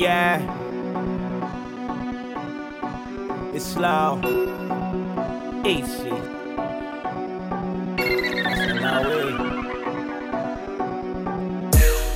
Yeah. It's slow. Easy.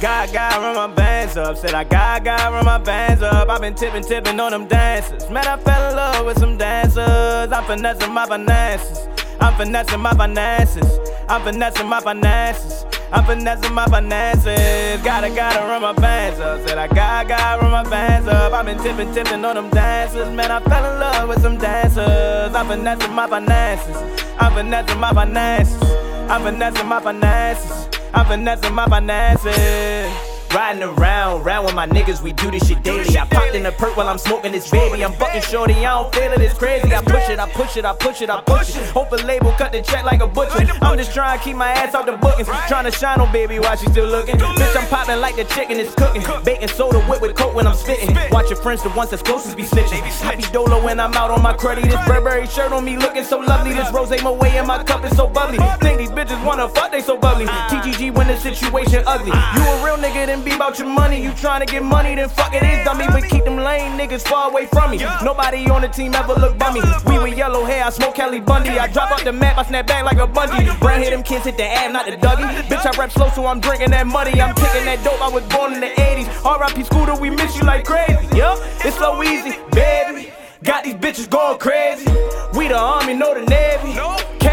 God, God, run my bands up. Said I got, God, run my bands up. I've been tipping, tipping on them dancers. Man, I fell in love with some dancers. I'm finessing my finances. I'm finessing my finances. I'm finessing my finances. I'm finessing my finances. Gotta, gotta run my bands up. Said I got, gotta run my bands up. I've been tipping, tipping on them dancers. Man, I fell in love with some dancers. I'm finessing my finances. I'm finessing my finances. I'm finessing my finances. I'm finessing my finances. Riding around, round with my niggas, we do this shit daily. I popped in a perk while I'm smoking this baby. I'm fucking shorty, I don't feel it, it's crazy. I push it, I push it, I push it, I push it. Hope a label cut the check like a butcher. I'm just trying to keep my ass off the bookings. Trying to shine on baby while she still looking. Bitch, I'm popping like the chicken is cooking. Baking soda whip with coke when I'm spitting. Watch your friends, the ones that's closest be snitching. I be dolo when I'm out on my cruddy. This Burberry shirt on me looking so lovely. This rose way in my cup is so bubbly. Think these bitches wanna fuck, they so bubbly. TGG when the situation ugly. You a real nigga, then be about your money. You tryna get money, then fuck it is dummy. But keep them lame niggas far away from me. Nobody on the team ever look bummy. We with yellow hair, I smoke Kelly Bundy. I drop off the map, I snap back like a bungee. Brown hair, them kids hit the ab, not the Dougie. Bitch, I rap slow, so I'm drinking that money. I'm kicking that dope, I was born in the 80s. RIP Scooter, we miss you like crazy. Yup, it's so easy, baby. Got these bitches going crazy. We the army, know the navy.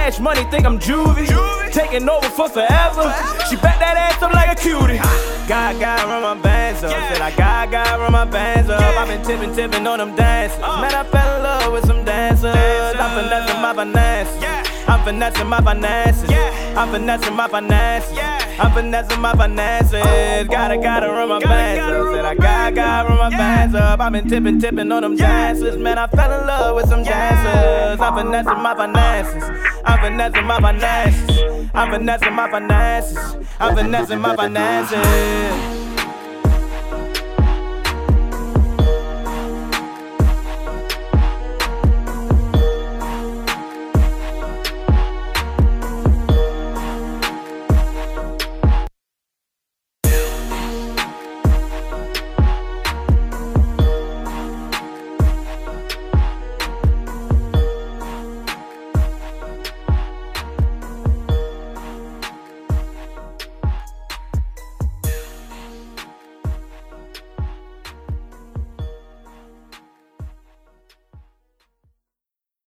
Cash money, think I'm juvie. juvie. Taking over for forever. She back that ass up like a cutie. God, God, run my bands up. Said I got, God, run my bands up. I've been tipping, tipping on them dancers. Man, I fell in love with some dancers. I'm finessing my finances. Yeah. I'm finessing my finances. Yeah. I'm finessing my finances. Yeah. I'm finessing my finances. Gotta, gotta run my bands up. Said I got, got run my bands up. I've been tipping, tipping on them dancers. Man, I fell in love with some dancers. I'm finessing my finances. Finessing my finances. I'm finessing my finances. I'm finessing my finances.